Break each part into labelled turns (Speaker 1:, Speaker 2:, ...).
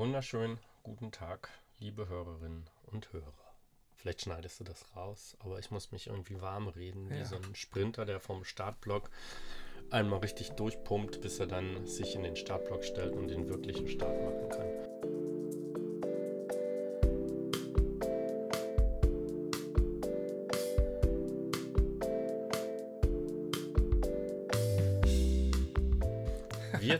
Speaker 1: Wunderschönen guten Tag, liebe Hörerinnen und Hörer. Vielleicht schneidest du das raus, aber ich muss mich irgendwie warm reden, wie
Speaker 2: Ja.
Speaker 1: so ein Sprinter, der vom Startblock einmal richtig durchpumpt, bis er dann sich in den Startblock stellt und den wirklichen Start machen kann.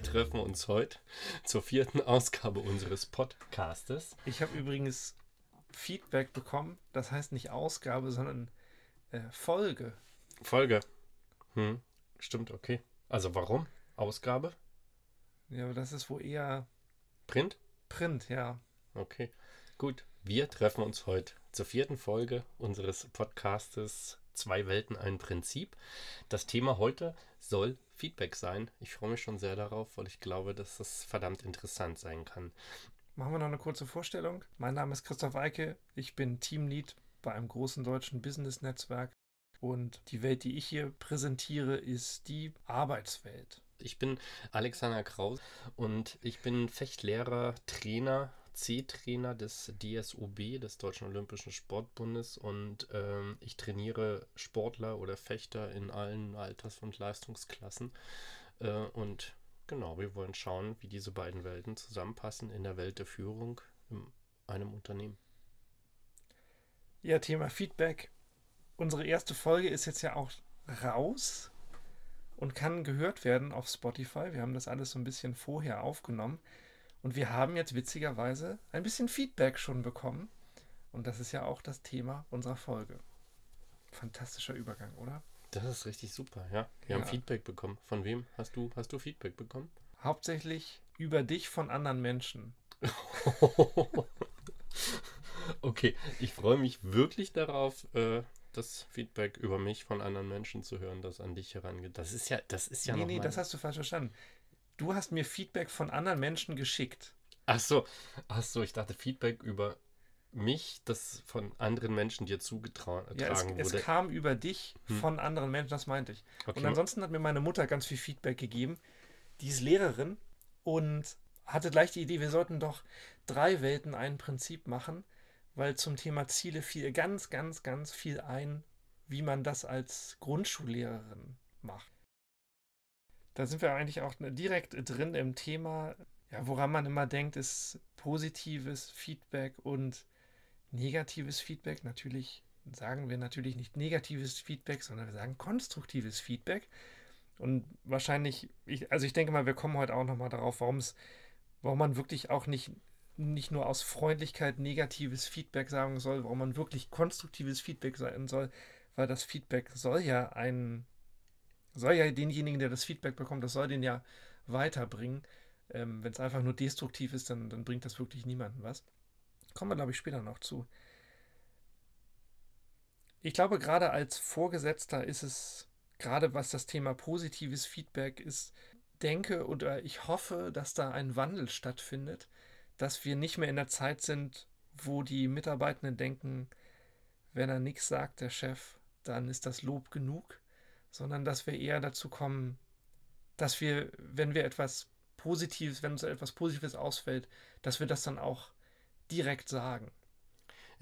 Speaker 1: Wir treffen uns heute zur vierten Ausgabe unseres Podcastes.
Speaker 2: Ich habe übrigens Feedback bekommen, das heißt nicht Ausgabe, sondern äh, Folge.
Speaker 1: Folge. Hm, stimmt, okay. Also warum? Ausgabe?
Speaker 2: Ja, aber das ist wohl eher
Speaker 1: Print?
Speaker 2: Print, ja.
Speaker 1: Okay. Gut. Wir treffen uns heute zur vierten Folge unseres Podcastes Zwei Welten, ein Prinzip. Das Thema heute soll Feedback sein. Ich freue mich schon sehr darauf, weil ich glaube, dass das verdammt interessant sein kann.
Speaker 2: Machen wir noch eine kurze Vorstellung. Mein Name ist Christoph Eike. Ich bin Teamlead bei einem großen deutschen Business-Netzwerk. Und die Welt, die ich hier präsentiere, ist die Arbeitswelt.
Speaker 1: Ich bin Alexander Kraus und ich bin Fechtlehrer, Trainer, C-Trainer des DSOB, des Deutschen Olympischen Sportbundes und ähm, ich trainiere Sportler oder Fechter in allen Alters- und Leistungsklassen. Äh, und genau, wir wollen schauen, wie diese beiden Welten zusammenpassen in der Welt der Führung in einem Unternehmen.
Speaker 2: Ja, Thema Feedback. Unsere erste Folge ist jetzt ja auch raus und kann gehört werden auf Spotify. Wir haben das alles so ein bisschen vorher aufgenommen und wir haben jetzt witzigerweise ein bisschen Feedback schon bekommen. Und das ist ja auch das Thema unserer Folge. Fantastischer Übergang, oder?
Speaker 1: Das ist richtig super, ja. Wir
Speaker 2: Ja.
Speaker 1: haben Feedback bekommen. Von wem hast du, hast du Feedback bekommen?
Speaker 2: Hauptsächlich über dich von anderen Menschen.
Speaker 1: okay, ich freue mich wirklich darauf, äh, das Feedback über mich von anderen Menschen zu hören, das an dich herangeht. Das ist ja, das ist ja
Speaker 2: nee, nee,
Speaker 1: mal-
Speaker 2: das hast du falsch verstanden. Du hast mir Feedback von anderen Menschen geschickt.
Speaker 1: Ach so, ach so, ich dachte Feedback über mich, das von anderen Menschen dir zugetragen
Speaker 2: Ja, es, es
Speaker 1: wurde.
Speaker 2: kam über dich
Speaker 1: Hm.
Speaker 2: von anderen Menschen, das meinte ich.
Speaker 1: Okay.
Speaker 2: Und ansonsten hat mir meine Mutter ganz viel Feedback gegeben. Die ist Lehrerin und hatte gleich die Idee, wir sollten doch drei Welten ein Prinzip machen, weil zum Thema Ziele fiel ganz, ganz, ganz viel ein, wie man das als Grundschullehrerin macht. Da sind wir eigentlich auch direkt drin im Thema, ja, woran man immer denkt, ist positives Feedback und negatives Feedback. Natürlich sagen wir natürlich nicht negatives Feedback, sondern wir sagen konstruktives Feedback. Und wahrscheinlich, ich, also ich denke mal, wir kommen heute auch nochmal darauf, warum es, warum man wirklich auch nicht, nicht nur aus Freundlichkeit negatives Feedback sagen soll, warum man wirklich konstruktives Feedback sein soll, weil das Feedback soll ja ein, soll ja denjenigen, der das Feedback bekommt, das soll den ja weiterbringen. Ähm, Wenn es einfach nur destruktiv ist, dann, dann bringt das wirklich niemandem was. Kommen wir, glaube ich, später noch zu. Ich glaube, gerade als Vorgesetzter ist es, gerade was das Thema positives Feedback ist, denke oder ich hoffe, dass da ein Wandel stattfindet, dass wir nicht mehr in der Zeit sind, wo die Mitarbeitenden denken, wenn er nichts sagt, der Chef, dann ist das Lob genug, sondern dass wir eher dazu kommen, dass wir, wenn wir etwas Positives, wenn uns etwas Positives ausfällt, dass wir das dann auch direkt sagen.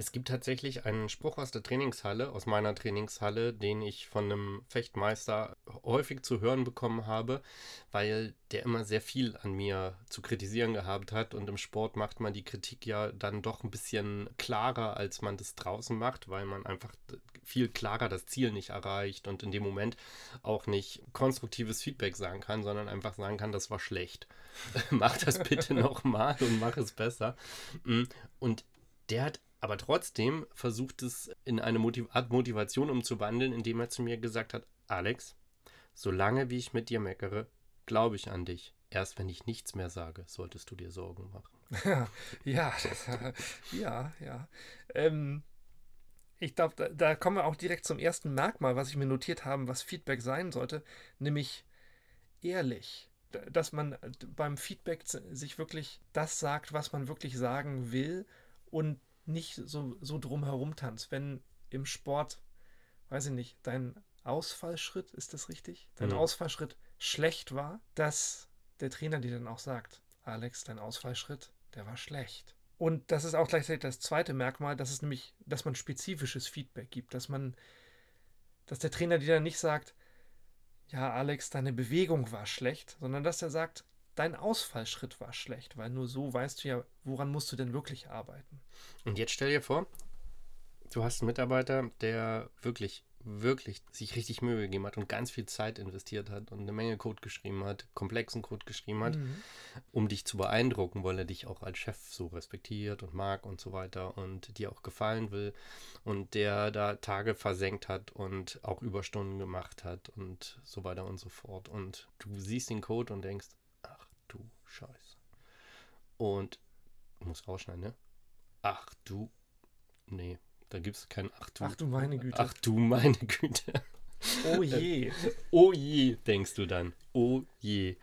Speaker 1: Es gibt tatsächlich einen Spruch aus der Trainingshalle, aus meiner Trainingshalle, den ich von einem Fechtmeister häufig zu hören bekommen habe, weil der immer sehr viel an mir zu kritisieren gehabt hat. Und im Sport macht man die Kritik ja dann doch ein bisschen klarer, als man das draußen macht, weil man einfach viel klarer das Ziel nicht erreicht und in dem Moment auch nicht konstruktives Feedback sagen kann, sondern einfach sagen kann, das war schlecht. mach das bitte nochmal und mach es besser. Mm, Und der hat aber trotzdem versucht es in eine Motiv Art Motivation umzuwandeln, indem er zu mir gesagt hat, Alex, solange wie ich mit dir meckere, glaube ich an dich. Erst wenn ich nichts mehr sage, solltest du dir Sorgen machen.
Speaker 2: ja, ja, ja. Ähm, ich glaube, da, da kommen wir auch direkt zum ersten Merkmal, was ich mir notiert habe, was Feedback sein sollte, nämlich ehrlich. Dass man beim Feedback sich wirklich das sagt, was man wirklich sagen will und nicht so, so drumherum tanzt. Wenn im Sport, weiß ich nicht, dein Ausfallschritt, ist das richtig? Dein
Speaker 1: Mhm.
Speaker 2: Ausfallschritt schlecht war, dass der Trainer dir dann auch sagt, Alex, dein Ausfallschritt der war schlecht. Und das ist auch gleichzeitig das zweite Merkmal, dass es nämlich, dass man spezifisches Feedback gibt, dass man, dass der Trainer dir dann nicht sagt, ja, Alex, deine Bewegung war schlecht, sondern dass er sagt, dein Ausfallschritt war schlecht, weil nur so weißt du ja, woran musst du denn wirklich arbeiten.
Speaker 1: Und jetzt stell dir vor, du hast einen Mitarbeiter, der wirklich wirklich sich richtig Mühe gegeben hat und ganz viel Zeit investiert hat und eine Menge Code geschrieben hat, komplexen Code geschrieben hat, mhm. um dich zu beeindrucken, weil er dich auch als Chef so respektiert und mag und so weiter und dir auch gefallen will und der da Tage versenkt hat und auch Überstunden gemacht hat und so weiter und so fort. Und du siehst den Code und denkst, du Scheiße. Und muss rausschneiden, ne? Ach du, nee, da gibt es kein Ach du.
Speaker 2: Ach du meine Güte.
Speaker 1: Ach du meine Güte.
Speaker 2: Oh je.
Speaker 1: oh je, denkst du dann. Oh je.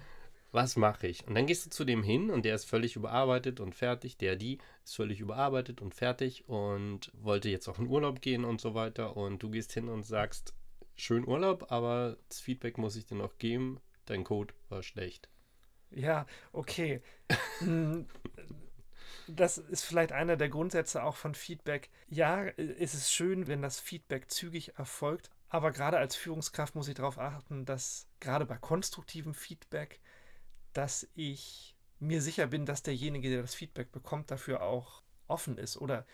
Speaker 1: Was mache ich? Und dann gehst du zu dem hin und der ist völlig überarbeitet und fertig. Der, die ist völlig überarbeitet und fertig und wollte jetzt auch in Urlaub gehen und so weiter. Und du gehst hin und sagst, schön Urlaub, aber das Feedback muss ich dir noch geben. Dein Code war schlecht.
Speaker 2: Ja, okay. Hm, das ist vielleicht einer der Grundsätze auch von Feedback. Ja, es ist schön, wenn das Feedback zügig erfolgt, aber gerade als Führungskraft muss ich darauf achten, dass gerade bei konstruktivem Feedback, dass ich mir sicher bin, dass derjenige, der das Feedback bekommt, dafür auch offen ist oder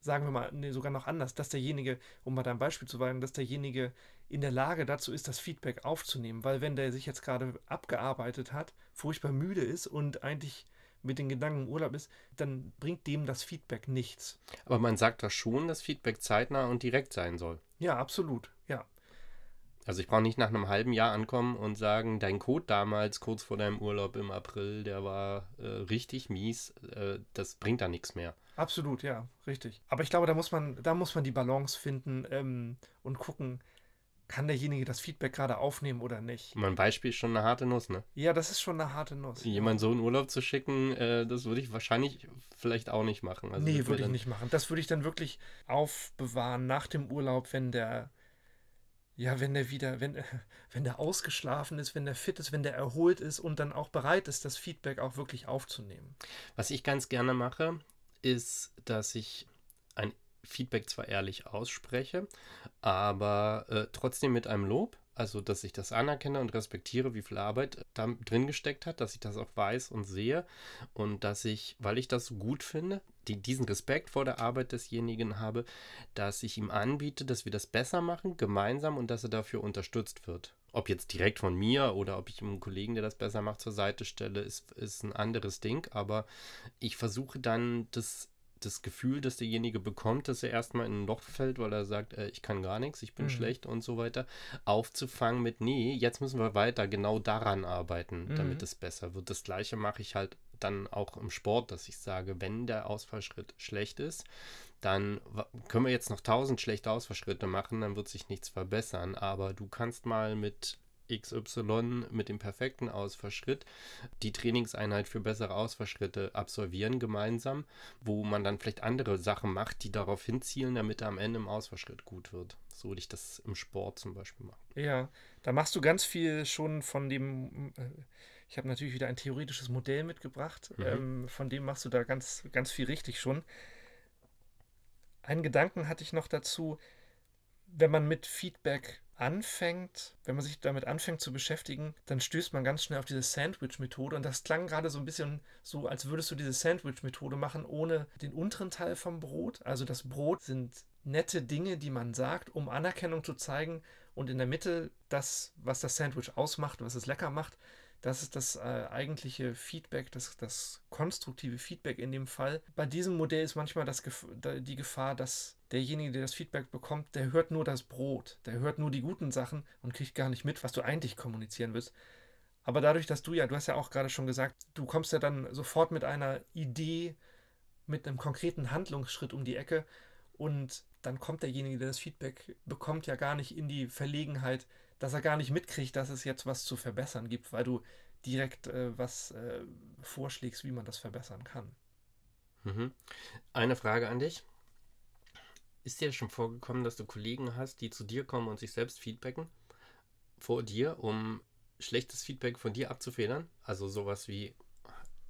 Speaker 2: sagen wir mal, nee, sogar noch anders, dass derjenige, um mal da ein Beispiel zu sagen, dass derjenige in der Lage dazu ist, das Feedback aufzunehmen. Weil wenn der sich jetzt gerade abgearbeitet hat, furchtbar müde ist und eigentlich mit den Gedanken im Urlaub ist, dann bringt dem das Feedback nichts.
Speaker 1: Aber man sagt doch schon, dass Feedback zeitnah und direkt sein soll.
Speaker 2: Ja, absolut, ja.
Speaker 1: Also ich brauche nicht nach einem halben Jahr ankommen und sagen, dein Code damals kurz vor deinem Urlaub im April, der war äh, richtig mies, äh, das bringt da nichts mehr.
Speaker 2: Absolut, ja, richtig. Aber ich glaube, da muss man, da muss man die Balance finden ähm, und gucken, kann derjenige das Feedback gerade aufnehmen oder nicht.
Speaker 1: Mein Beispiel ist schon eine harte Nuss, ne?
Speaker 2: Ja, das ist schon eine harte Nuss.
Speaker 1: Jemand so in Urlaub zu schicken, äh, das würde ich wahrscheinlich vielleicht auch nicht machen.
Speaker 2: Also nee, würde ich nicht machen. Das würde ich dann wirklich aufbewahren nach dem Urlaub, wenn der, ja, wenn der wieder, wenn, wenn der ausgeschlafen ist, wenn der fit ist, wenn der erholt ist und dann auch bereit ist, das Feedback auch wirklich aufzunehmen.
Speaker 1: Was ich ganz gerne mache, ist, dass ich Feedback zwar ehrlich ausspreche, aber äh, trotzdem mit einem Lob. Also, dass ich das anerkenne und respektiere, wie viel Arbeit da drin gesteckt hat, dass ich das auch weiß und sehe und dass ich, weil ich das so gut finde, die, diesen Respekt vor der Arbeit desjenigen habe, dass ich ihm anbiete, dass wir das besser machen, gemeinsam und dass er dafür unterstützt wird. Ob jetzt direkt von mir oder ob ich einen Kollegen, der das besser macht, zur Seite stelle, ist, ist ein anderes Ding. Aber ich versuche dann, das das Gefühl, dass derjenige bekommt, dass er erstmal in ein Loch fällt, weil er sagt, äh, ich kann gar nichts, ich bin mhm. schlecht und so weiter, aufzufangen mit, nee, jetzt müssen wir weiter genau daran arbeiten, mhm. damit es besser wird. Das gleiche mache ich halt dann auch im Sport, dass ich sage, wenn der Ausfallschritt schlecht ist, dann können wir jetzt noch tausend schlechte Ausfallschritte machen, dann wird sich nichts verbessern. Aber du kannst mal mit XY mit dem perfekten Ausfallschritt die Trainingseinheit für bessere Ausfallschritte absolvieren gemeinsam, wo man dann vielleicht andere Sachen macht, die darauf hinzielen, damit er am Ende im Ausfallschritt gut wird. So würde ich das im Sport zum Beispiel machen.
Speaker 2: Ja, da machst du ganz viel schon von dem. Äh, ich habe natürlich wieder ein theoretisches Modell mitgebracht. Mhm. Ähm, von dem machst du da ganz, ganz viel richtig schon. Einen Gedanken hatte ich noch dazu, wenn man mit Feedback anfängt, wenn man sich damit anfängt zu beschäftigen, dann stößt man ganz schnell auf diese Sandwich-Methode. Und das klang gerade so ein bisschen so, als würdest du diese Sandwich-Methode machen ohne den unteren Teil vom Brot. Also das Brot sind nette Dinge, die man sagt, um Anerkennung zu zeigen. Und in der Mitte das, was das Sandwich ausmacht, was es lecker macht, das ist das äh, eigentliche Feedback, das, das konstruktive Feedback in dem Fall. Bei diesem Modell ist manchmal das, die Gefahr, dass derjenige, der das Feedback bekommt, der hört nur das Brot, der hört nur die guten Sachen und kriegt gar nicht mit, was du eigentlich kommunizieren willst. Aber dadurch, dass du ja, du hast ja auch gerade schon gesagt, du kommst ja dann sofort mit einer Idee, mit einem konkreten Handlungsschritt um die Ecke und dann kommt derjenige, der das Feedback bekommt, ja gar nicht in die Verlegenheit, dass er gar nicht mitkriegt, dass es jetzt was zu verbessern gibt, weil du direkt äh, was äh, vorschlägst, wie man das verbessern kann.
Speaker 1: Mhm. Eine Frage an dich. Ist dir schon vorgekommen, dass du Kollegen hast, die zu dir kommen und sich selbst feedbacken vor dir, um schlechtes Feedback von dir abzufedern? Also sowas wie,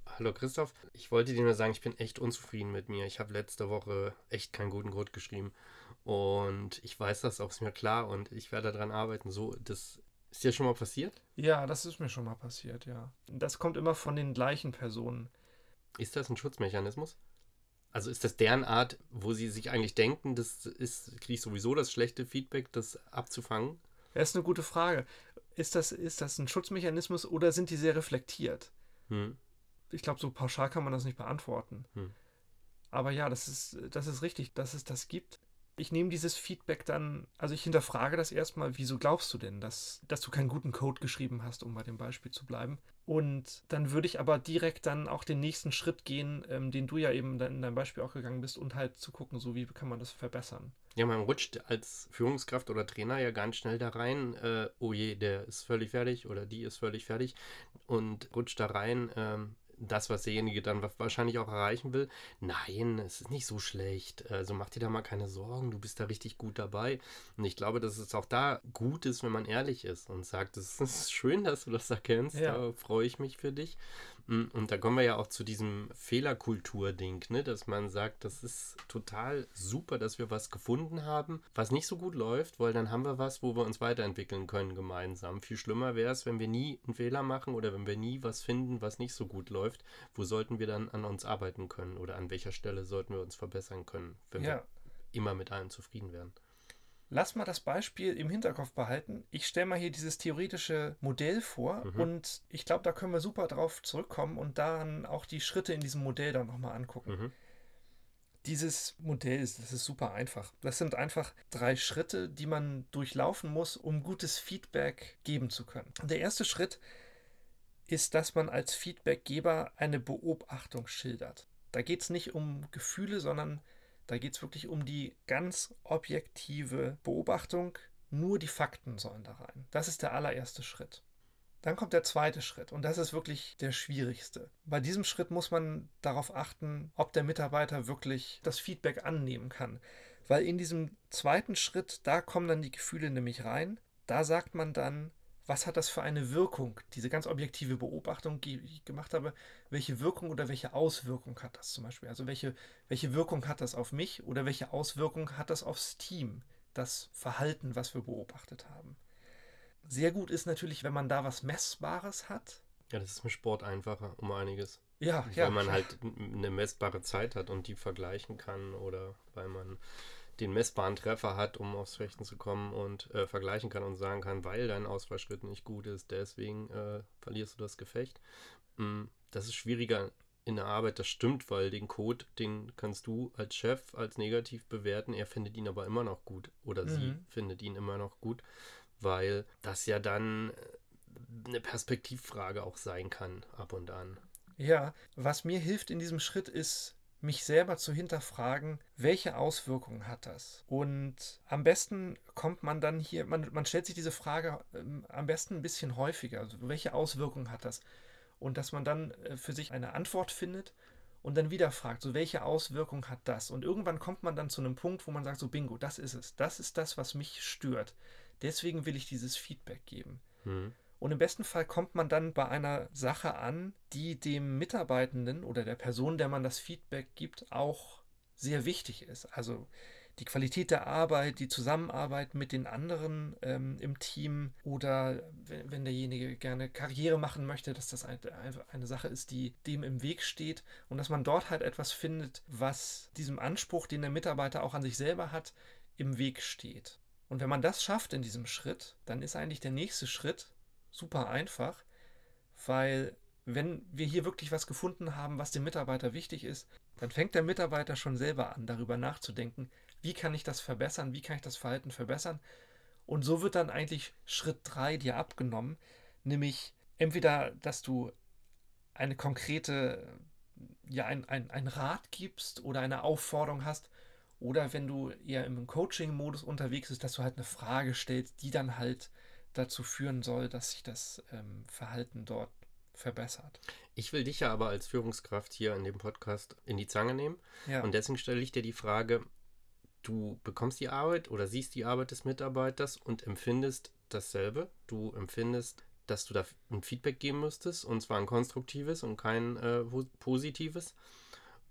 Speaker 1: Hallo Christoph, ich wollte dir nur sagen, ich bin echt unzufrieden mit mir. Ich habe letzte Woche echt keinen guten Code geschrieben und ich weiß das auch, ist mir klar und ich werde daran arbeiten. So, das ist dir schon mal passiert?
Speaker 2: Ja, das ist mir schon mal passiert, ja. Das kommt immer von den gleichen Personen.
Speaker 1: Ist das ein Schutzmechanismus? Also ist das deren Art, wo sie sich eigentlich denken, das ist, kriege ich sowieso das schlechte Feedback, das abzufangen?
Speaker 2: Das ist eine gute Frage. Ist das, ist das ein Schutzmechanismus oder sind die sehr reflektiert? Hm. Ich glaube, so pauschal kann man das nicht beantworten. Hm. Aber ja, das ist, das ist richtig, dass es das gibt ich nehme dieses Feedback dann, also ich hinterfrage das erstmal, wieso glaubst du denn, dass, dass du keinen guten Code geschrieben hast, um bei dem Beispiel zu bleiben. Und dann würde ich aber direkt dann auch den nächsten Schritt gehen, ähm, den du ja eben in deinem Beispiel auch gegangen bist, und halt zu gucken, so wie kann man das verbessern.
Speaker 1: Ja, man rutscht als Führungskraft oder Trainer ja ganz schnell da rein, äh, oh je, der ist völlig fertig oder die ist völlig fertig und rutscht da rein, ähm, das, was derjenige dann wahrscheinlich auch erreichen will. Nein, es ist nicht so schlecht. Also mach dir da mal keine Sorgen, du bist da richtig gut dabei. Und ich glaube, dass es auch da gut ist, wenn man ehrlich ist und sagt, es ist schön, dass du das erkennst, ja. da freue ich mich für dich. Mm, und da kommen wir ja auch zu diesem Fehlerkultur-Ding, ne? dass man sagt, das ist total super, dass wir was gefunden haben, was nicht so gut läuft, weil dann haben wir was, wo wir uns weiterentwickeln können gemeinsam. Viel schlimmer wäre es, wenn wir nie einen Fehler machen oder wenn wir nie was finden, was nicht so gut läuft. Wo sollten wir dann an uns arbeiten können oder an welcher Stelle sollten wir uns verbessern können, wenn ja. wir immer mit allem zufrieden wären?
Speaker 2: Lass mal das Beispiel im Hinterkopf behalten. Ich stelle mal hier dieses theoretische Modell vor mhm. und ich glaube, da können wir super drauf zurückkommen und dann auch die Schritte in diesem Modell dann nochmal angucken. Mhm. Dieses Modell ist, das ist super einfach. Das sind einfach drei Schritte, die man durchlaufen muss, um gutes Feedback geben zu können. Der erste Schritt ist, dass man als Feedbackgeber eine Beobachtung schildert. Da geht es nicht um Gefühle, sondern da geht es wirklich um die ganz objektive Beobachtung. Nur die Fakten sollen da rein. Das ist der allererste Schritt. Dann kommt der zweite Schritt und das ist wirklich der schwierigste. Bei diesem Schritt muss man darauf achten, ob der Mitarbeiter wirklich das Feedback annehmen kann. Weil in diesem zweiten Schritt, da kommen dann die Gefühle nämlich rein. Da sagt man dann, was hat das für eine Wirkung, diese ganz objektive Beobachtung, die ich gemacht habe, welche Wirkung oder welche Auswirkung hat das zum Beispiel? Also welche, welche Wirkung hat das auf mich oder welche Auswirkung hat das aufs Team, das Verhalten, was wir beobachtet haben? Sehr gut ist natürlich, wenn man da was Messbares hat.
Speaker 1: Ja, das ist im Sport einfacher um einiges.
Speaker 2: Ja,
Speaker 1: weil
Speaker 2: ja.
Speaker 1: Weil man halt eine messbare Zeit hat und die vergleichen kann oder weil man den messbaren Treffer hat, um aufs Fechten zu kommen und äh, vergleichen kann und sagen kann, weil dein Ausfallschritt nicht gut ist, deswegen äh, verlierst du das Gefecht. Mm, das ist schwieriger in der Arbeit, das stimmt, weil den Code, den kannst du als Chef als negativ bewerten, er findet ihn aber immer noch gut oder mhm. sie findet ihn immer noch gut, weil das ja dann äh, eine Perspektivfrage auch sein kann, ab und an.
Speaker 2: Ja, was mir hilft in diesem Schritt ist, mich selber zu hinterfragen, welche Auswirkungen hat das? Und am besten kommt man dann hier, man, man stellt sich diese Frage ähm, am besten ein bisschen häufiger. Also welche Auswirkungen hat das? Und dass man dann äh, für sich eine Antwort findet und dann wieder fragt, so welche Auswirkungen hat das? Und irgendwann kommt man dann zu einem Punkt, wo man sagt, so bingo, das ist es. Das ist das, was mich stört. Deswegen will ich dieses Feedback geben. Mhm. Und im besten Fall kommt man dann bei einer Sache an, die dem Mitarbeitenden oder der Person, der man das Feedback gibt, auch sehr wichtig ist. Also die Qualität der Arbeit, die Zusammenarbeit mit den anderen ähm, im Team oder wenn, wenn, derjenige gerne Karriere machen möchte, dass das eine, eine Sache ist, die dem im Weg steht und dass man dort halt etwas findet, was diesem Anspruch, den der Mitarbeiter auch an sich selber hat, im Weg steht. Und wenn man das schafft in diesem Schritt, dann ist eigentlich der nächste Schritt, super einfach, weil wenn wir hier wirklich was gefunden haben, was dem Mitarbeiter wichtig ist, dann fängt der Mitarbeiter schon selber an, darüber nachzudenken, wie kann ich das verbessern, wie kann ich das Verhalten verbessern. Und so wird dann eigentlich Schritt 3 dir abgenommen, nämlich entweder, dass du eine konkrete, ja, ein, ein, ein Rat gibst oder eine Aufforderung hast, oder wenn du eher im Coaching-Modus unterwegs bist, dass du halt eine Frage stellst, die dann halt dazu führen soll, dass sich das ähm, Verhalten dort verbessert.
Speaker 1: Ich will dich ja aber als Führungskraft hier in dem Podcast in die Zange nehmen. Ja. Und deswegen stelle ich dir die Frage, du bekommst die Arbeit oder siehst die Arbeit des Mitarbeiters und empfindest dasselbe. Du empfindest, dass du da ein Feedback geben müsstest, und zwar ein konstruktives und kein äh, positives.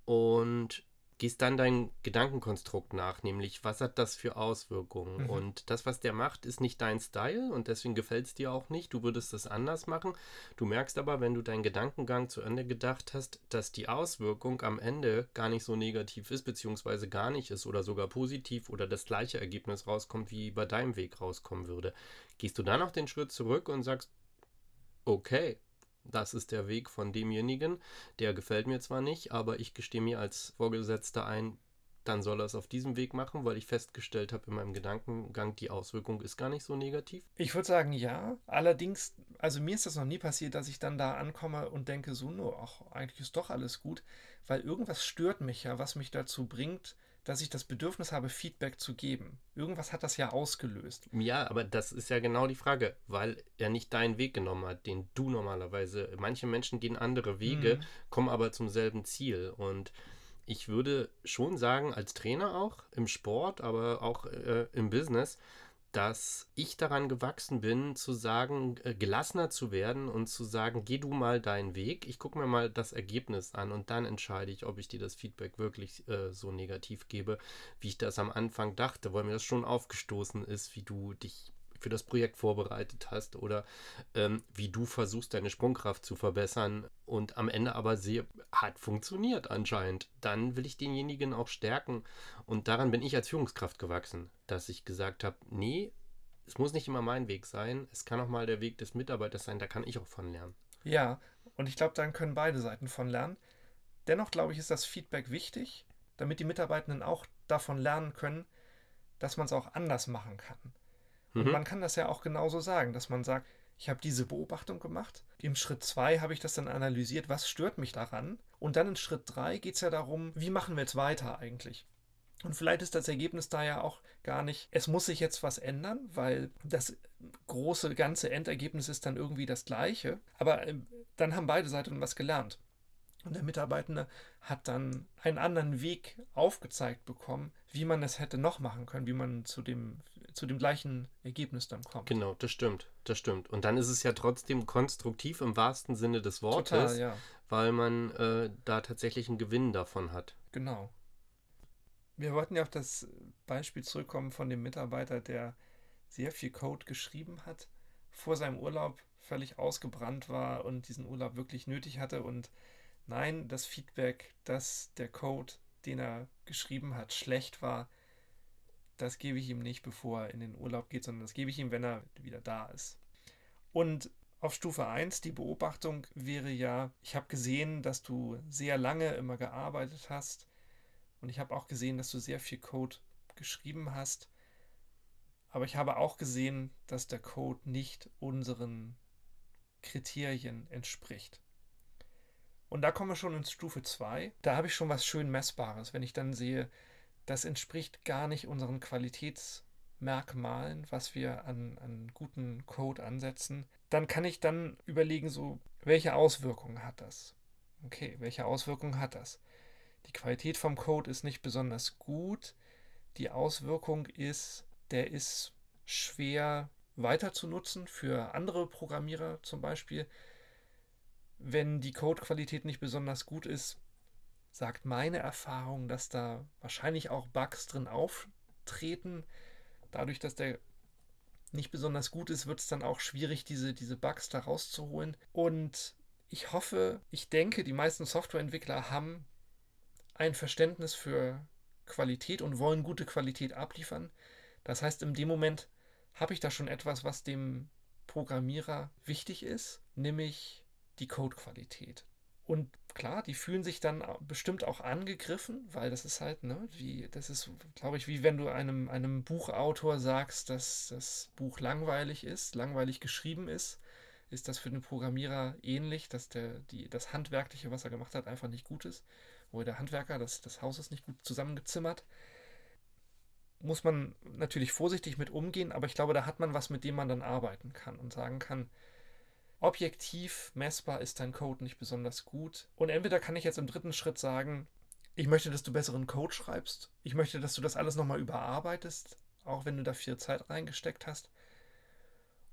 Speaker 1: Und gehst dann dein Gedankenkonstrukt nach, nämlich was hat das für Auswirkungen? Mhm. Und das, was der macht, ist nicht dein Style und deswegen gefällt es dir auch nicht. Du würdest es anders machen. Du merkst aber, wenn du deinen Gedankengang zu Ende gedacht hast, dass die Auswirkung am Ende gar nicht so negativ ist, beziehungsweise gar nicht ist oder sogar positiv oder das gleiche Ergebnis rauskommt, wie bei deinem Weg rauskommen würde. Gehst du dann noch den Schritt zurück und sagst, okay, das ist der Weg von demjenigen. Der gefällt mir zwar nicht, aber ich gestehe mir als Vorgesetzter ein, dann soll er es auf diesem Weg machen, weil ich festgestellt habe in meinem Gedankengang, die Auswirkung ist gar nicht so negativ.
Speaker 2: Ich würde sagen, ja. Allerdings, also mir ist das noch nie passiert, dass ich dann da ankomme und denke, so, no, ach, eigentlich ist doch alles gut, weil irgendwas stört mich ja, was mich dazu bringt, dass ich das Bedürfnis habe, Feedback zu geben. Irgendwas hat das ja ausgelöst.
Speaker 1: Ja, aber das ist ja genau die Frage, weil er nicht deinen Weg genommen hat, den du normalerweise. Manche Menschen gehen andere Wege, mhm. kommen aber zum selben Ziel. Und ich würde schon sagen, als Trainer auch, im Sport, aber auch äh, im Business, dass ich daran gewachsen bin, zu sagen, äh, gelassener zu werden und zu sagen, geh du mal deinen Weg, ich gucke mir mal das Ergebnis an und dann entscheide ich, ob ich dir das Feedback wirklich äh, so negativ gebe, wie ich das am Anfang dachte, weil mir das schon aufgestoßen ist, wie du dich für das Projekt vorbereitet hast oder ähm, wie du versuchst, deine Sprungkraft zu verbessern und am Ende aber sehr hat funktioniert anscheinend, dann will ich denjenigen auch stärken und daran bin ich als Führungskraft gewachsen, dass ich gesagt habe, nee, es muss nicht immer mein Weg sein, es kann auch mal der Weg des Mitarbeiters sein, da kann ich auch von lernen.
Speaker 2: Ja, und ich glaube, dann können beide Seiten von lernen. Dennoch glaube ich, ist das Feedback wichtig, damit die Mitarbeitenden auch davon lernen können, dass man es auch anders machen kann. Und mhm. man kann das ja auch genauso sagen, dass man sagt, ich habe diese Beobachtung gemacht. Im Schritt 2 habe ich das dann analysiert, was stört mich daran. Und dann in Schritt 3 geht es ja darum, wie machen wir jetzt weiter eigentlich. Und vielleicht ist das Ergebnis da ja auch gar nicht, es muss sich jetzt was ändern, weil das große ganze Endergebnis ist dann irgendwie das gleiche. Aber ähm, dann haben beide Seiten was gelernt. Und der Mitarbeitende hat dann einen anderen Weg aufgezeigt bekommen, wie man es hätte noch machen können, wie man zu dem, zu dem gleichen Ergebnis dann kommt.
Speaker 1: Genau, das stimmt, das stimmt. Und dann ist es ja trotzdem konstruktiv im wahrsten Sinne des Wortes, Total, ja. weil man äh, da tatsächlich einen Gewinn davon hat.
Speaker 2: Genau. Wir wollten ja auf das Beispiel zurückkommen von dem Mitarbeiter, der sehr viel Code geschrieben hat, vor seinem Urlaub völlig ausgebrannt war und diesen Urlaub wirklich nötig hatte und nein, das Feedback, dass der Code, den er geschrieben hat, schlecht war, das gebe ich ihm nicht, bevor er in den Urlaub geht, sondern das gebe ich ihm, wenn er wieder da ist. Und auf Stufe 1, die Beobachtung wäre ja, ich habe gesehen, dass du sehr lange immer gearbeitet hast und ich habe auch gesehen, dass du sehr viel Code geschrieben hast, aber ich habe auch gesehen, dass der Code nicht unseren Kriterien entspricht. Und da kommen wir schon in Stufe 2. Da habe ich schon was schön Messbares, wenn ich dann sehe, das entspricht gar nicht unseren Qualitätsmerkmalen, was wir an, an guten Code ansetzen. Dann kann ich dann überlegen, so, welche Auswirkungen hat das? Okay, welche Auswirkungen hat das? Die Qualität vom Code ist nicht besonders gut. Die Auswirkung ist, der ist schwer weiter zu nutzen für andere Programmierer zum Beispiel wenn die Codequalität nicht besonders gut ist, sagt meine Erfahrung, dass da wahrscheinlich auch Bugs drin auftreten. Dadurch, dass der nicht besonders gut ist, wird es dann auch schwierig, diese, diese Bugs da rauszuholen. Und ich hoffe, ich denke, die meisten Softwareentwickler haben ein Verständnis für Qualität und wollen gute Qualität abliefern. Das heißt, in dem Moment habe ich da schon etwas, was dem Programmierer wichtig ist, nämlich die Codequalität. Und klar, die fühlen sich dann bestimmt auch angegriffen, weil das ist halt, ne, wie, das ist, glaube ich, wie wenn du einem, einem Buchautor sagst, dass das Buch langweilig ist, langweilig geschrieben ist, ist das für den Programmierer ähnlich, dass der, die, das Handwerkliche, was er gemacht hat, einfach nicht gut ist. Oder der Handwerker, das, das Haus ist nicht gut zusammengezimmert. Muss man natürlich vorsichtig mit umgehen, aber ich glaube, da hat man was, mit dem man dann arbeiten kann und sagen kann, objektiv messbar ist dein Code nicht besonders gut. Und entweder kann ich jetzt im dritten Schritt sagen, ich möchte, dass du besseren Code schreibst. Ich möchte, dass du das alles nochmal überarbeitest, auch wenn du da viel Zeit reingesteckt hast.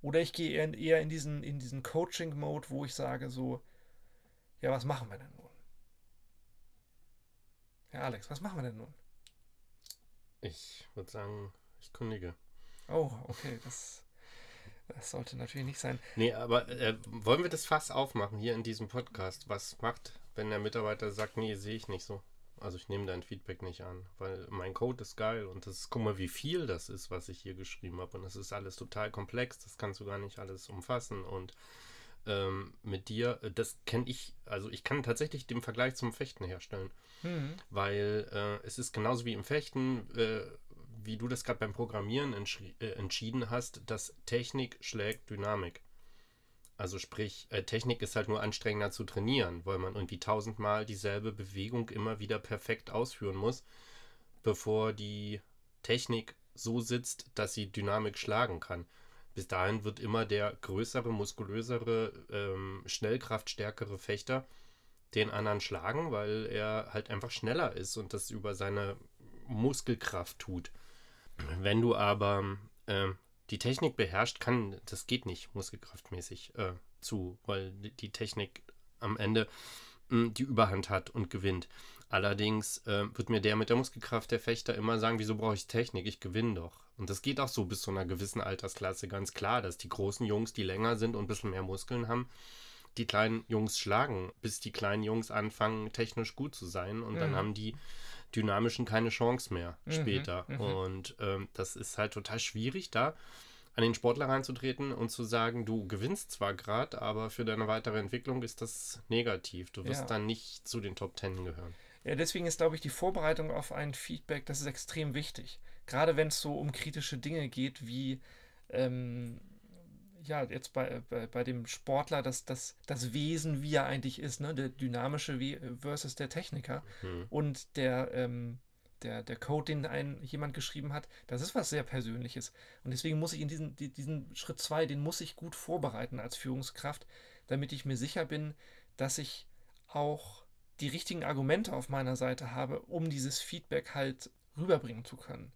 Speaker 2: Oder ich gehe eher, in diesen, in diesen Coaching-Mode, wo ich sage so, ja, was machen wir denn nun? Ja, Alex, was machen wir denn nun?
Speaker 1: Ich würde sagen, ich kundige.
Speaker 2: Oh, okay, das, das sollte natürlich nicht sein.
Speaker 1: Nee, aber äh, wollen wir das Fass aufmachen hier in diesem Podcast? Was macht, wenn der Mitarbeiter sagt, nee, sehe ich nicht so? Also ich nehme dein Feedback nicht an, weil mein Code ist geil und das guck mal, wie viel das ist, was ich hier geschrieben habe. Und das ist alles total komplex, das kannst du gar nicht alles umfassen. Und ähm, mit dir, äh, das kenne ich, also ich kann tatsächlich den Vergleich zum Fechten herstellen.
Speaker 2: Mhm.
Speaker 1: Weil äh, es ist genauso wie im Fechten, äh, wie du das gerade beim Programmieren äh, entschieden hast, dass Technik schlägt Dynamik. Also sprich, äh, Technik ist halt nur anstrengender zu trainieren, weil man irgendwie tausendmal dieselbe Bewegung immer wieder perfekt ausführen muss, bevor die Technik so sitzt, dass sie Dynamik schlagen kann. Bis dahin wird immer der größere, muskulösere, ähm, schnellkraftstärkere Fechter den anderen schlagen, weil er halt einfach schneller ist und das über seine Muskelkraft tut. Wenn du aber äh, die Technik beherrscht, kann, das geht nicht muskelkraftmäßig äh, zu, weil die Technik am Ende mh, hm, die Überhand hat und gewinnt. Allerdings äh, wird mir der mit der Muskelkraft der Fechter immer sagen, wieso brauche ich Technik? Ich gewinne doch. Und das geht auch so bis zu einer gewissen Altersklasse ganz klar, dass die großen Jungs, die länger sind und ein bisschen mehr Muskeln haben, die kleinen Jungs schlagen, bis die kleinen Jungs anfangen, technisch gut zu sein. Und mhm. dann haben die Dynamischen keine Chance mehr mhm. später. Mhm. Und ähm, das ist halt total schwierig, da an den Sportler reinzutreten und zu sagen, du gewinnst zwar gerade, aber für deine weitere Entwicklung ist das negativ. Du wirst ja. dann nicht zu den Top Ten gehören.
Speaker 2: Ja, deswegen ist, glaube ich, die Vorbereitung auf ein Feedback, das ist extrem wichtig. Gerade wenn es so um kritische Dinge geht, wie ähm, ja, jetzt bei, bei, bei dem Sportler das, das, das Wesen, wie er eigentlich ist, ne? der dynamische versus der Techniker. Mhm. Und der, ähm, der, der Code, den ein, jemand geschrieben hat, das ist was sehr Persönliches. Und deswegen muss ich in diesen, diesen Schritt 2, den muss ich gut vorbereiten als Führungskraft, damit ich mir sicher bin, dass ich auch die richtigen Argumente auf meiner Seite habe, um dieses Feedback halt rüberbringen zu können.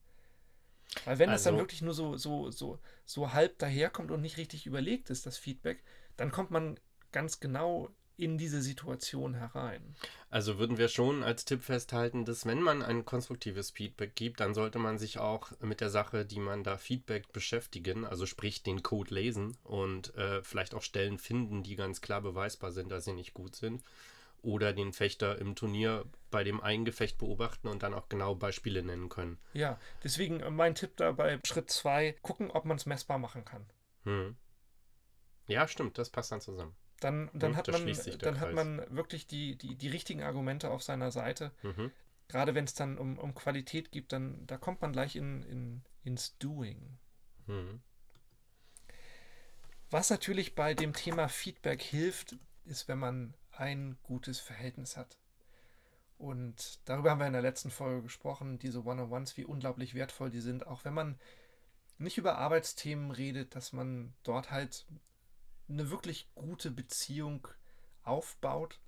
Speaker 2: Weil wenn also, das dann also wirklich nur so, so, so, so halb daherkommt und nicht richtig überlegt ist, das Feedback, dann kommt man ganz genau in diese Situation herein.
Speaker 1: Also würden wir schon als Tipp festhalten, dass wenn man ein konstruktives Feedback gibt, dann sollte man sich auch mit der Sache, die man da Feedback beschäftigen, also sprich den Code lesen und äh, vielleicht auch Stellen finden, die ganz klar beweisbar sind, dass sie nicht gut sind oder den Fechter im Turnier bei dem einen Gefecht beobachten und dann auch genau Beispiele nennen können.
Speaker 2: Ja, deswegen mein Tipp dabei, Schritt 2, gucken, ob man es messbar machen kann.
Speaker 1: Hm. Ja, stimmt, das passt dann zusammen.
Speaker 2: Dann, dann, hm, hat, man, dann hat man wirklich die, die, die richtigen Argumente auf seiner Seite. Mhm. Gerade wenn es dann um, um Qualität geht, dann da kommt man gleich in, in, ins Doing. Mhm. Was natürlich bei dem Thema Feedback hilft, ist, wenn man ein gutes Verhältnis hat. Und darüber haben wir in der letzten Folge gesprochen, diese One-on-Ones, wie unglaublich wertvoll die sind, auch wenn man nicht über Arbeitsthemen redet, dass man dort halt eine wirklich gute Beziehung aufbaut.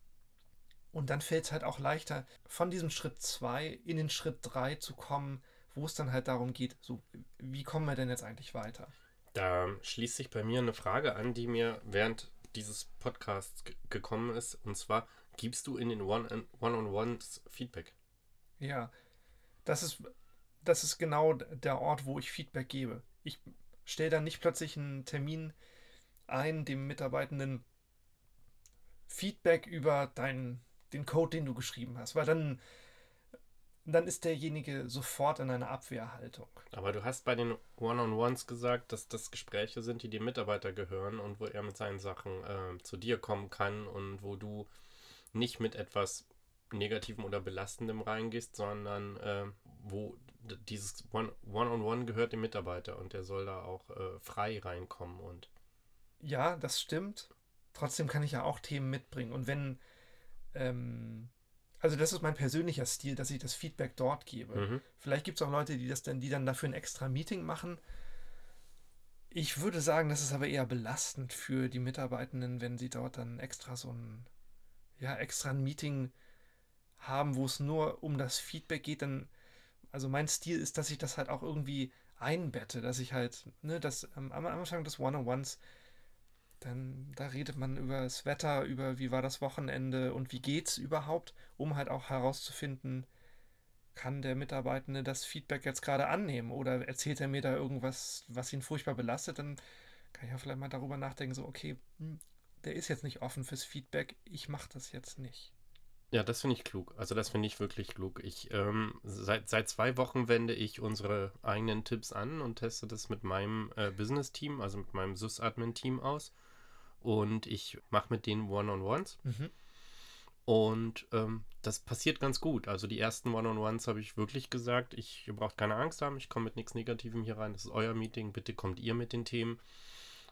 Speaker 2: Und dann fällt es halt auch leichter, von diesem Schritt 2 in den Schritt 3 zu kommen, wo es dann halt darum geht, so, wie kommen wir denn jetzt eigentlich weiter?
Speaker 1: Da schließt sich bei mir eine Frage an, die mir während dieses Podcasts gekommen ist. Und zwar, gibst du in den One-on-Ones Feedback?
Speaker 2: Ja, das ist, das ist genau der Ort, wo ich Feedback gebe. Ich stelle dann nicht plötzlich einen Termin ein, dem Mitarbeitenden Feedback über deinen, den Code, den du geschrieben hast, weil dann dann ist derjenige sofort in einer Abwehrhaltung.
Speaker 1: Aber du hast bei den One-on-Ones gesagt, dass das Gespräche sind, die dem Mitarbeiter gehören und wo er mit seinen Sachen äh, zu dir kommen kann und wo du nicht mit etwas Negativem oder Belastendem reingehst, sondern äh, wo dieses One-on-One gehört dem Mitarbeiter und der soll da auch äh, frei reinkommen und.
Speaker 2: Ja, das stimmt. Trotzdem kann ich ja auch Themen mitbringen. Und wenn ähm, also das ist mein persönlicher Stil, dass ich das Feedback dort gebe. Mhm. Vielleicht gibt es auch Leute, die das dann, die dann dafür ein extra Meeting machen. Ich würde sagen, das ist aber eher belastend für die Mitarbeitenden, wenn sie dort dann extra so ein, ja, extra ein Meeting haben, wo es nur um das Feedback geht, dann, also mein Stil ist, dass ich das halt auch irgendwie einbette, dass ich halt, ne, das ähm, am Anfang des One-on-Ones, dann da redet man über das Wetter, über wie war das Wochenende und wie geht's überhaupt, um halt auch herauszufinden, kann der Mitarbeitende das Feedback jetzt gerade annehmen oder erzählt er mir da irgendwas, was ihn furchtbar belastet, dann kann ich ja vielleicht mal darüber nachdenken, so, okay, hm, der ist jetzt nicht offen fürs Feedback, ich mache das jetzt nicht.
Speaker 1: Ja, das finde ich klug. Also das finde ich wirklich klug. Ich ähm, seit, seit zwei Wochen wende ich unsere eigenen Tipps an und teste das mit meinem äh, Business-Team, also mit meinem SysAdmin-Team aus. Und ich mache mit denen One-on-Ones. Mhm. Und ähm, das passiert ganz gut. Also die ersten One-on-Ones habe ich wirklich gesagt, ich, ihr braucht keine Angst haben, ich komme mit nichts Negativem hier rein. Das ist euer Meeting, bitte kommt ihr mit den Themen.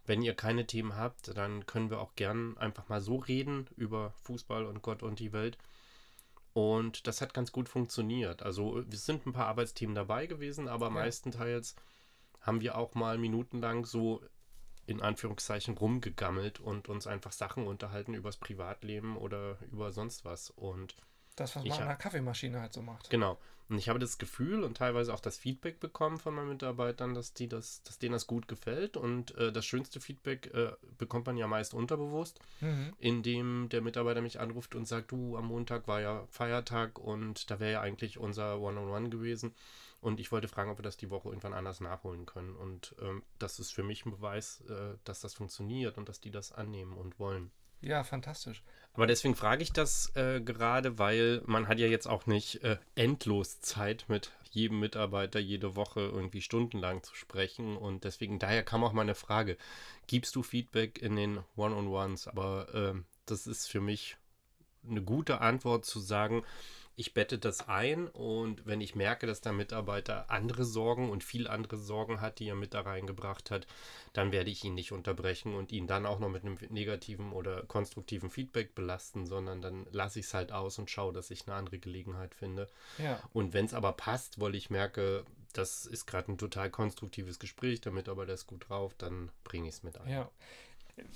Speaker 1: Wenn ihr keine Themen habt, dann können wir auch gern einfach mal so reden über Fußball und Gott und die Welt. Und das hat ganz gut funktioniert. Also wir sind ein paar Arbeitsthemen dabei gewesen, aber ja. meistenteils haben wir auch mal minutenlang so in Anführungszeichen rumgegammelt und uns einfach Sachen unterhalten übers Privatleben oder über sonst was. Und
Speaker 2: das, was man an der Kaffeemaschine halt so macht.
Speaker 1: Genau. Und ich habe das Gefühl und teilweise auch das Feedback bekommen von meinen Mitarbeitern, dass die das, dass denen das gut gefällt. Und äh, das schönste Feedback äh, bekommt man ja meist unterbewusst, mhm. indem der Mitarbeiter mich anruft und sagt, du, am Montag war ja Feiertag und da wäre ja eigentlich unser One-on-One -on -One gewesen. Und ich wollte fragen, ob wir das die Woche irgendwann anders nachholen können. Und ähm, das ist für mich ein Beweis, äh, dass das funktioniert und dass die das annehmen und wollen.
Speaker 2: Ja, fantastisch.
Speaker 1: Aber deswegen frage ich das äh, gerade, weil man hat ja jetzt auch nicht äh, endlos Zeit mit jedem Mitarbeiter jede Woche irgendwie stundenlang zu sprechen. Und deswegen, daher kam auch meine Frage, gibst du Feedback in den One-on-Ones? Aber äh, das ist für mich eine gute Antwort zu sagen, ich bette das ein und wenn ich merke, dass der Mitarbeiter andere Sorgen und viel andere Sorgen hat, die er mit da reingebracht hat, dann werde ich ihn nicht unterbrechen und ihn dann auch noch mit einem negativen oder konstruktiven Feedback belasten, sondern dann lasse ich es halt aus und schaue, dass ich eine andere Gelegenheit finde. Ja. Und wenn es aber passt, weil ich merke, das ist gerade ein total konstruktives Gespräch, der Mitarbeiter ist gut drauf, dann bringe ich es mit ein.
Speaker 2: Ja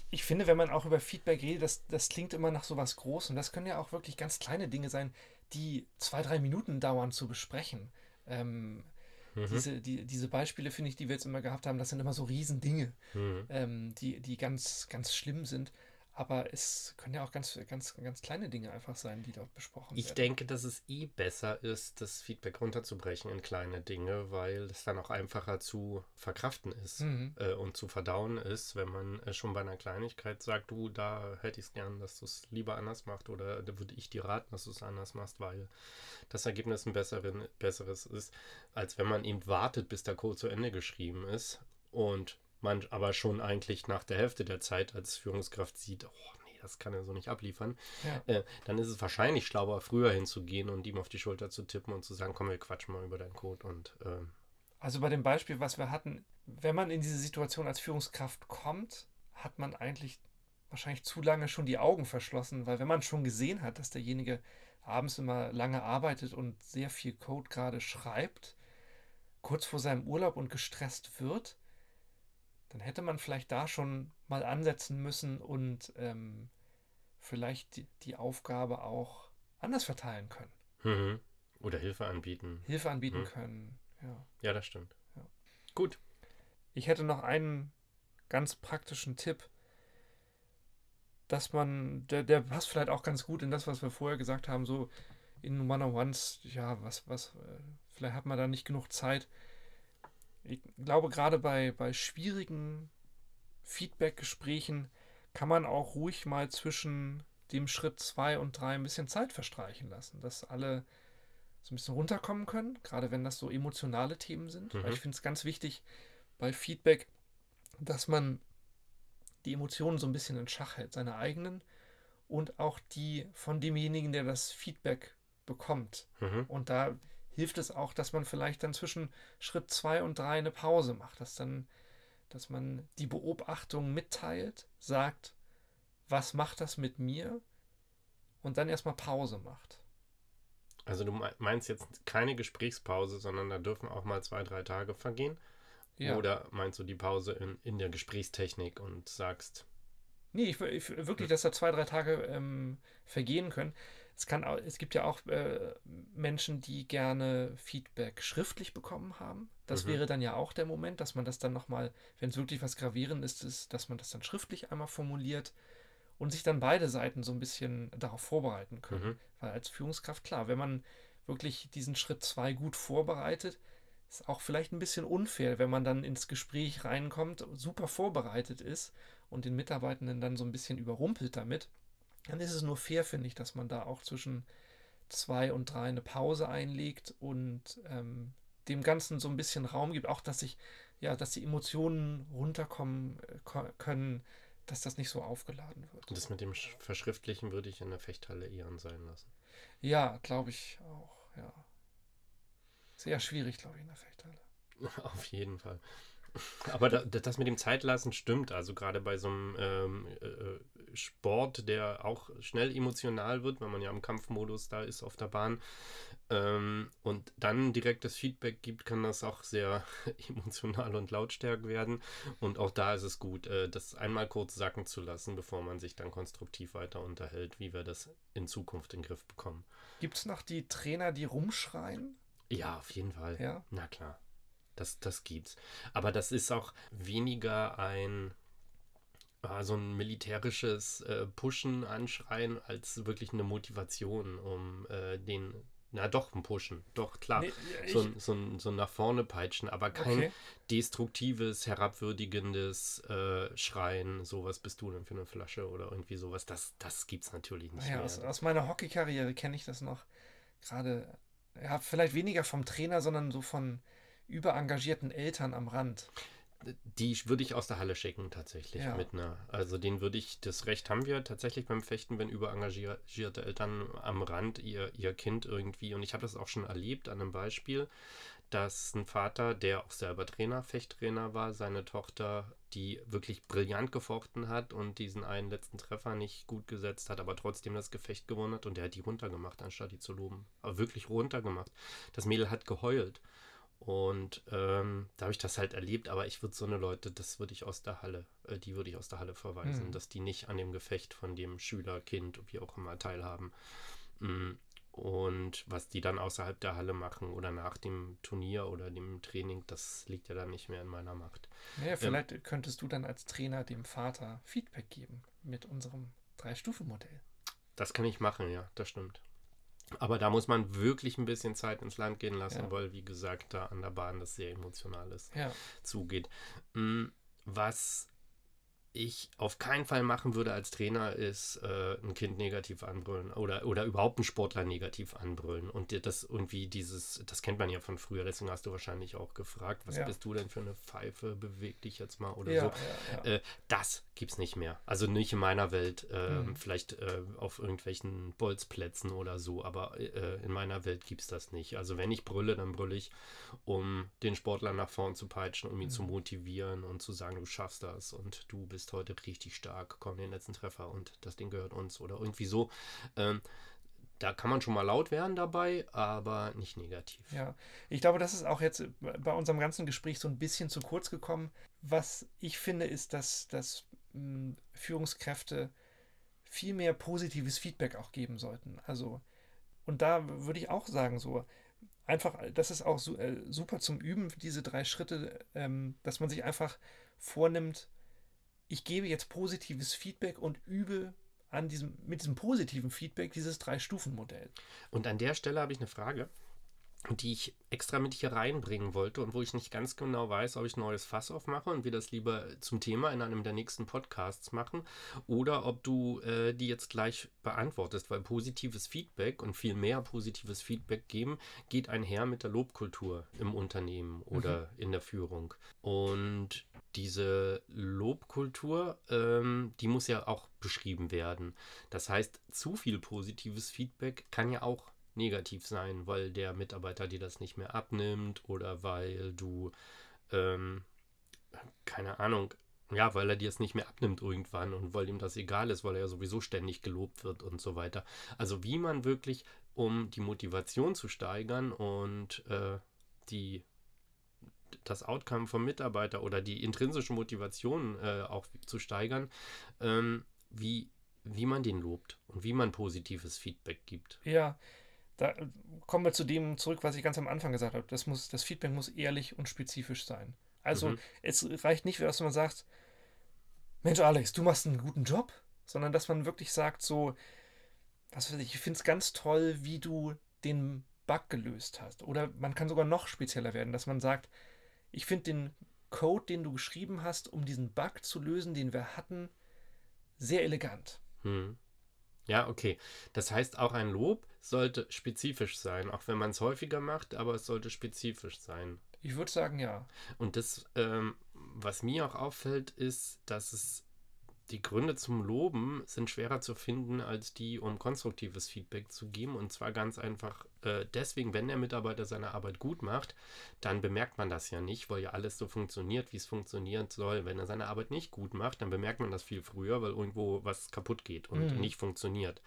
Speaker 2: ich finde, wenn man auch über Feedback redet, das, das klingt immer nach so was Großem. Das können ja auch wirklich ganz kleine Dinge sein, die zwei, drei Minuten dauern zu besprechen. Ähm, mhm. diese, die, diese Beispiele, finde ich, die wir jetzt immer gehabt haben, das sind immer so Riesendinge, mhm. ähm, die, die ganz, ganz schlimm sind. Aber es können ja auch ganz, ganz, ganz kleine Dinge einfach sein, die dort besprochen
Speaker 1: ich werden. Ich denke, dass es eh besser ist, das Feedback runterzubrechen in kleine Dinge, weil es dann auch einfacher zu verkraften ist mhm. äh, und zu verdauen ist, wenn man äh, schon bei einer Kleinigkeit sagt, du, da hätte ich es gern, dass du es lieber anders machst oder da würde ich dir raten, dass du es anders machst, weil das Ergebnis ein besseren, besseres ist, als wenn man eben wartet, bis der Code zu Ende geschrieben ist und man aber schon eigentlich nach der Hälfte der Zeit als Führungskraft sieht, oh nee, das kann er so nicht abliefern, ja. äh, dann ist es wahrscheinlich schlauer, früher hinzugehen und ihm auf die Schulter zu tippen und zu sagen, komm, wir quatschen mal über deinen Code und äh,
Speaker 2: also bei dem Beispiel, was wir hatten, wenn man in diese Situation als Führungskraft kommt, hat man eigentlich wahrscheinlich zu lange schon die Augen verschlossen, weil wenn man schon gesehen hat, dass derjenige abends immer lange arbeitet und sehr viel Code gerade schreibt, kurz vor seinem Urlaub und gestresst wird, dann hätte man vielleicht da schon mal ansetzen müssen und ähm, vielleicht die, die, Aufgabe auch anders verteilen können.
Speaker 1: Mhm. Oder Hilfe anbieten.
Speaker 2: Hilfe anbieten mhm. können, ja.
Speaker 1: Ja, das stimmt. Ja. Gut.
Speaker 2: Ich hätte noch einen ganz praktischen Tipp, dass man, der, der passt vielleicht auch ganz gut in das, was wir vorher gesagt haben, so in One-on-Ones, ja, was, was, äh, vielleicht hat man da nicht genug Zeit ich glaube, gerade bei, bei schwierigen Feedback-Gesprächen kann man auch ruhig mal zwischen dem Schritt 2 und 3 ein bisschen Zeit verstreichen lassen, dass alle so ein bisschen runterkommen können, gerade wenn das so emotionale Themen sind. Mhm. Weil ich finde es ganz wichtig bei Feedback, dass man die Emotionen so ein bisschen in Schach hält, seine eigenen und auch die von demjenigen, der das Feedback bekommt. Mhm. Und da hilft es auch, dass man vielleicht dann zwischen Schritt 2 und 3 eine Pause macht, dass dann, dass man die Beobachtung mitteilt, sagt, was macht das mit mir und dann erstmal Pause macht.
Speaker 1: Also du meinst jetzt keine Gesprächspause, sondern da dürfen auch mal zwei, drei Tage vergehen? Ja. Oder meinst du die Pause in, in der Gesprächstechnik und sagst.
Speaker 2: Nee, ich, ich wirklich, dass da zwei, drei Tage ähm, vergehen können. Es, kann, es gibt ja auch äh, Menschen, die gerne Feedback schriftlich bekommen haben. Das
Speaker 1: Mhm.
Speaker 2: wäre dann ja auch der Moment, dass man das dann nochmal, wenn es wirklich was Gravierendes ist, dass man das dann schriftlich einmal formuliert und sich dann beide Seiten so ein bisschen darauf vorbereiten können.
Speaker 1: Mhm.
Speaker 2: Weil als Führungskraft, klar, wenn man wirklich diesen Schritt zwei gut vorbereitet, ist auch vielleicht ein bisschen unfair, wenn man dann ins Gespräch reinkommt, super vorbereitet ist und den Mitarbeitenden dann so ein bisschen überrumpelt damit. Dann ist es nur fair, finde ich, dass man da auch zwischen zwei und drei eine Pause einlegt und ähm, dem Ganzen so ein bisschen Raum gibt, auch dass sich, ja, dass die Emotionen runterkommen äh, können, dass das nicht so aufgeladen wird.
Speaker 1: Das mit dem Sch- Verschriftlichen würde ich in der Fechthalle eher sein lassen.
Speaker 2: Ja, glaube ich auch, ja. Sehr schwierig, glaube ich, in der Fechthalle.
Speaker 1: Auf jeden Fall. Aber da, da- das mit dem Zeitlassen stimmt. Also gerade bei so einem ähm, äh, Sport, der auch schnell emotional wird, wenn man ja im Kampfmodus da ist auf der Bahn ähm, und dann direktes Feedback gibt, kann das auch sehr emotional und lautstark werden. Und auch da ist es gut, äh, das einmal kurz sacken zu lassen, bevor man sich dann konstruktiv weiter unterhält, wie wir das in Zukunft in den Griff bekommen.
Speaker 2: Gibt es noch die Trainer, die rumschreien?
Speaker 1: Ja, auf jeden Fall.
Speaker 2: Ja.
Speaker 1: Na klar. Das, das gibt's. Aber das ist auch weniger ein ah, so ein militärisches äh, Pushen, Anschreien, als wirklich eine Motivation, um äh, den, na doch, ein Pushen, doch, klar.
Speaker 2: Nee, ich,
Speaker 1: so, ein, so, ein, so ein nach vorne peitschen, aber kein
Speaker 2: okay.
Speaker 1: destruktives, herabwürdigendes äh, Schreien, sowas bist du denn für eine Flasche oder irgendwie sowas, das, das gibt's natürlich nicht
Speaker 2: Naja,
Speaker 1: mehr.
Speaker 2: aus, aus meiner Hockeykarriere kenne ich das noch. Gerade, ja, vielleicht weniger vom Trainer, sondern so von überengagierten Eltern am Rand.
Speaker 1: Die würde ich aus der Halle schicken, tatsächlich.
Speaker 2: Ja.
Speaker 1: Mit einer, also den würde ich, das Recht haben wir tatsächlich beim Fechten, wenn überengagierte Eltern am Rand ihr, ihr Kind irgendwie, und ich habe das auch schon erlebt an einem Beispiel, dass ein Vater, der auch selber Trainer, Fechttrainer war, seine Tochter, die wirklich brillant gefochten hat und diesen einen letzten Treffer nicht gut gesetzt hat, aber trotzdem das Gefecht gewonnen hat und der hat die runtergemacht, anstatt die zu loben. Aber wirklich runtergemacht. Das Mädel hat geheult. Und ähm, da habe ich das halt erlebt, aber ich würde so eine Leute, das würde ich aus der Halle, äh, die würde ich aus der Halle verweisen,
Speaker 2: Mhm.
Speaker 1: dass die nicht an dem Gefecht von dem Schüler, Kind, wie auch immer teilhaben. Mm, Und was die dann außerhalb der Halle machen oder nach dem Turnier oder dem Training, das liegt ja dann nicht mehr in meiner Macht.
Speaker 2: Naja, vielleicht könntest du dann als Trainer dem Vater Feedback geben mit unserem Drei-Stufen-Modell.
Speaker 1: Das kann ich machen, ja, das stimmt. Aber da muss man wirklich ein bisschen Zeit ins Land gehen lassen,
Speaker 2: Ja.
Speaker 1: weil, wie gesagt, da an der Bahn das sehr emotional ist.
Speaker 2: Ja,
Speaker 1: zugeht. Mm, Was ich auf keinen Fall machen würde als Trainer, ist äh, ein Kind negativ anbrüllen oder, oder überhaupt einen Sportler negativ anbrüllen. Und dir das irgendwie dieses, das kennt man ja von früher, deswegen hast du wahrscheinlich auch gefragt, was
Speaker 2: Ja.
Speaker 1: bist du denn für eine Pfeife, beweg dich jetzt mal oder
Speaker 2: ja,
Speaker 1: so.
Speaker 2: ja.
Speaker 1: Äh, das gibt's nicht mehr. Also nicht in meiner Welt. ähm,
Speaker 2: Mhm.
Speaker 1: Vielleicht äh, auf irgendwelchen Bolzplätzen oder so, aber äh, in meiner Welt gibt's das nicht. Also wenn ich brülle, dann brülle ich, um den Sportler nach vorn zu peitschen, um ihn zu
Speaker 2: Mhm.
Speaker 1: motivieren und zu sagen, du schaffst das und du bist heute richtig stark, komm den letzten Treffer und das Ding gehört uns oder irgendwie so. Ähm, da kann man schon mal laut werden dabei, aber nicht negativ.
Speaker 2: Ja, ich glaube, das ist auch jetzt bei unserem ganzen Gespräch so ein bisschen zu kurz gekommen. Was ich finde, ist, dass, dass mh, Führungskräfte viel mehr positives Feedback auch geben sollten. Also, und da würde ich auch sagen, so einfach, das ist auch su äh, super zum Üben, diese drei Schritte, ähm, dass man sich einfach vornimmt, ich gebe jetzt positives Feedback und übe an diesem, mit diesem positiven Feedback dieses Drei-Stufen-Modell.
Speaker 1: Und an der Stelle habe ich eine Frage, die ich extra mit hier reinbringen wollte und wo ich nicht ganz genau weiß, ob ich ein neues Fass aufmache und wir das lieber zum Thema in einem der nächsten Podcasts machen oder ob du äh, die jetzt gleich beantwortest, weil positives Feedback und viel mehr positives Feedback geben geht einher mit der Lobkultur im Unternehmen oder in der Führung. Und diese Lobkultur, ähm, die muss ja auch beschrieben werden. Das heißt, zu viel positives Feedback kann ja auch negativ sein, weil der Mitarbeiter dir das nicht mehr abnimmt oder weil du, ähm, keine Ahnung, ja, weil er dir es nicht mehr abnimmt irgendwann und weil ihm das egal ist, weil er ja sowieso ständig gelobt wird und so weiter. Also wie man wirklich, um die Motivation zu steigern und äh, die das Outcome vom Mitarbeiter oder die intrinsische Motivation äh, auch zu steigern, ähm, wie, wie man den lobt und wie man positives Feedback gibt.
Speaker 2: Ja, da kommen wir zu dem zurück, was ich ganz am Anfang gesagt habe. Das, muss, das Feedback muss ehrlich und spezifisch sein. Also mhm. es reicht nicht, dass man sagt, Mensch Alex, du machst einen guten Job, sondern dass man wirklich sagt, so, was weiß ich, ich finde es ganz toll, wie du den Bug gelöst hast. Oder man kann sogar noch spezieller werden, dass man sagt, ich finde den Code, den du geschrieben hast, um diesen Bug zu lösen, den wir hatten, sehr elegant.
Speaker 1: Hm. Ja, okay. Das heißt, auch ein Lob sollte spezifisch sein, auch wenn man es häufiger macht, aber es sollte spezifisch sein.
Speaker 2: Ich würde sagen, ja.
Speaker 1: Und das, ähm, was mir auch auffällt, ist, dass es die Gründe zum Loben sind schwerer zu finden als die, um konstruktives Feedback zu geben. Und zwar ganz einfach äh, deswegen, wenn der Mitarbeiter seine Arbeit gut macht, dann bemerkt man das ja nicht, weil ja alles so funktioniert, wie es funktionieren soll. Wenn er seine Arbeit nicht gut macht, dann bemerkt man das viel früher, weil irgendwo was kaputt geht und mhm. nicht funktioniert.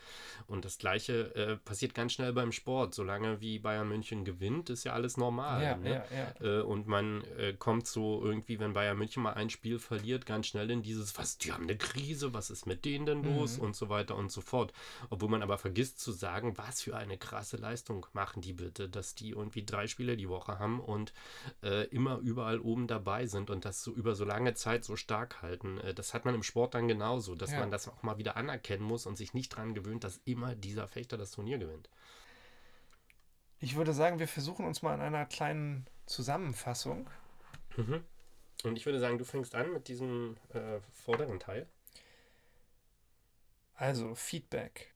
Speaker 1: Und das Gleiche äh, passiert ganz schnell beim Sport. Solange wie Bayern München gewinnt, ist ja alles normal. Ja, ne? ja, ja. Äh, und man äh, kommt so irgendwie, wenn Bayern München mal ein Spiel verliert, ganz schnell in dieses, was, die haben eine Krise, was ist mit denen denn los mhm. und so weiter und so fort. Obwohl man aber vergisst zu sagen, was für eine krasse Leistung machen die bitte, dass die irgendwie drei Spiele die Woche haben und äh, immer überall oben dabei sind und das so über so lange Zeit so stark halten. Äh, das hat man im Sport dann genauso, dass ja. man das auch mal wieder anerkennen muss und sich nicht daran gewöhnt, dass immer dieser Fechter das Turnier gewinnt.
Speaker 2: Ich würde sagen, wir versuchen uns mal in einer kleinen Zusammenfassung.
Speaker 1: Mhm. Und ich würde sagen, du fängst an mit diesem äh, vorderen Teil.
Speaker 2: Also Feedback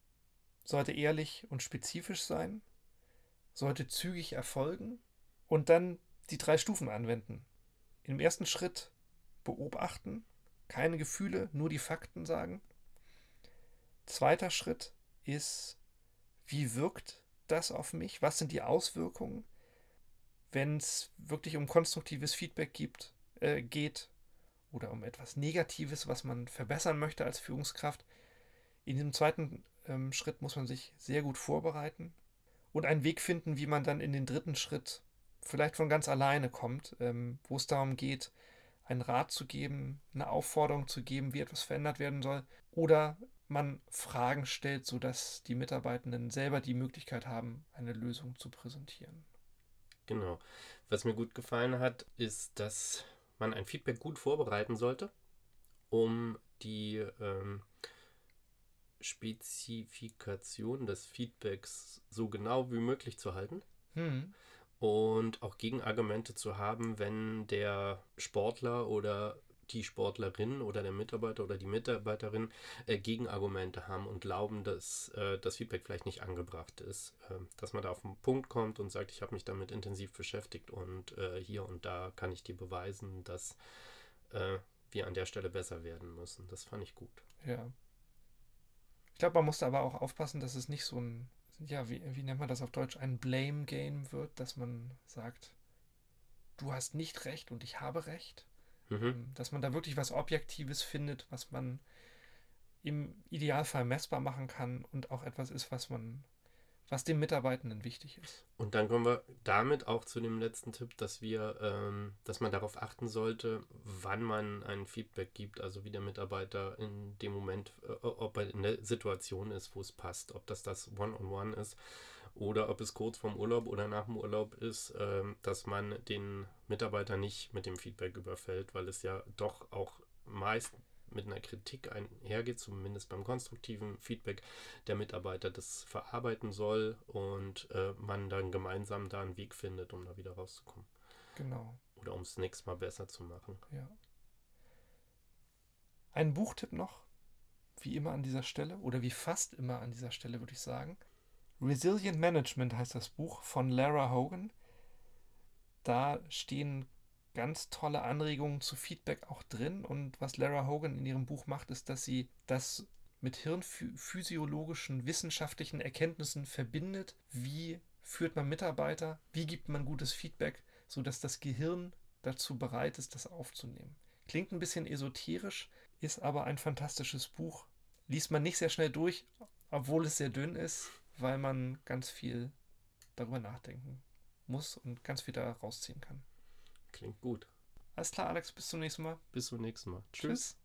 Speaker 2: sollte ehrlich und spezifisch sein, sollte zügig erfolgen und dann die drei Stufen anwenden. Im ersten Schritt beobachten, keine Gefühle, nur die Fakten sagen. Zweiter Schritt ist, wie wirkt das auf mich? Was sind die Auswirkungen, wenn es wirklich um konstruktives Feedback gibt, äh, geht oder um etwas Negatives, was man verbessern möchte als Führungskraft? In dem zweiten ähm, Schritt muss man sich sehr gut vorbereiten und einen Weg finden, wie man dann in den dritten Schritt vielleicht von ganz alleine kommt, ähm, wo es darum geht, einen Rat zu geben, eine Aufforderung zu geben, wie etwas verändert werden soll, oder man Fragen stellt, sodass die Mitarbeitenden selber die Möglichkeit haben, eine Lösung zu präsentieren.
Speaker 1: Genau. Was mir gut gefallen hat, ist, dass man ein Feedback gut vorbereiten sollte, um die ähm, Spezifikation des Feedbacks so genau wie möglich zu halten. Hm. Und auch Gegenargumente zu haben, wenn der Sportler oder die Sportlerin oder der Mitarbeiter oder die Mitarbeiterin äh, Gegenargumente haben und glauben, dass äh, das Feedback vielleicht nicht angebracht ist. Äh, dass man da auf den Punkt kommt und sagt, ich habe mich damit intensiv beschäftigt und äh, hier und da kann ich dir beweisen, dass äh, wir an der Stelle besser werden müssen. Das fand ich gut.
Speaker 2: Ja, ich glaube, man musste aber auch aufpassen, dass es nicht so ein, ja, wie, wie nennt man das auf Deutsch, ein Blame-Game wird, dass man sagt, du hast nicht recht und ich habe recht. Mhm. Ähm, dass man da wirklich was Objektives findet, was man im Idealfall messbar machen kann und auch etwas ist, was man was dem Mitarbeitenden wichtig ist.
Speaker 1: Und dann kommen wir damit auch zu dem letzten Tipp, dass wir, ähm, dass man darauf achten sollte, wann man ein Feedback gibt, also wie der Mitarbeiter in dem Moment, äh, ob er in der Situation ist, wo es passt, ob das das One-on-One -on -One ist oder ob es kurz vorm Urlaub oder nach dem Urlaub ist, äh, dass man den Mitarbeiter nicht mit dem Feedback überfällt, weil es ja doch auch meist mit einer Kritik einhergeht, zumindest beim konstruktiven Feedback, der Mitarbeiter das verarbeiten soll und äh, man dann gemeinsam da einen Weg findet, um da wieder rauszukommen.
Speaker 2: Genau.
Speaker 1: Oder um es nächstes Mal besser zu machen.
Speaker 2: Ja. Ein Buchtipp noch, wie immer an dieser Stelle, oder wie fast immer an dieser Stelle, würde ich sagen. Resilient Management heißt das Buch von Lara Hogan. Da stehen ganz tolle Anregungen zu Feedback auch drin. Und was Lara Hogan in ihrem Buch macht, ist, dass sie das mit hirnphysiologischen, wissenschaftlichen Erkenntnissen verbindet. Wie führt man Mitarbeiter? Wie gibt man gutes Feedback, sodass das Gehirn dazu bereit ist, das aufzunehmen? Klingt ein bisschen esoterisch, ist aber ein fantastisches Buch. Liest man nicht sehr schnell durch, obwohl es sehr dünn ist, weil man ganz viel darüber nachdenken muss und ganz viel da rausziehen kann.
Speaker 1: Klingt gut.
Speaker 2: Alles klar, Alex, bis zum nächsten Mal.
Speaker 1: Bis zum nächsten Mal. Tschüss. Tschüss.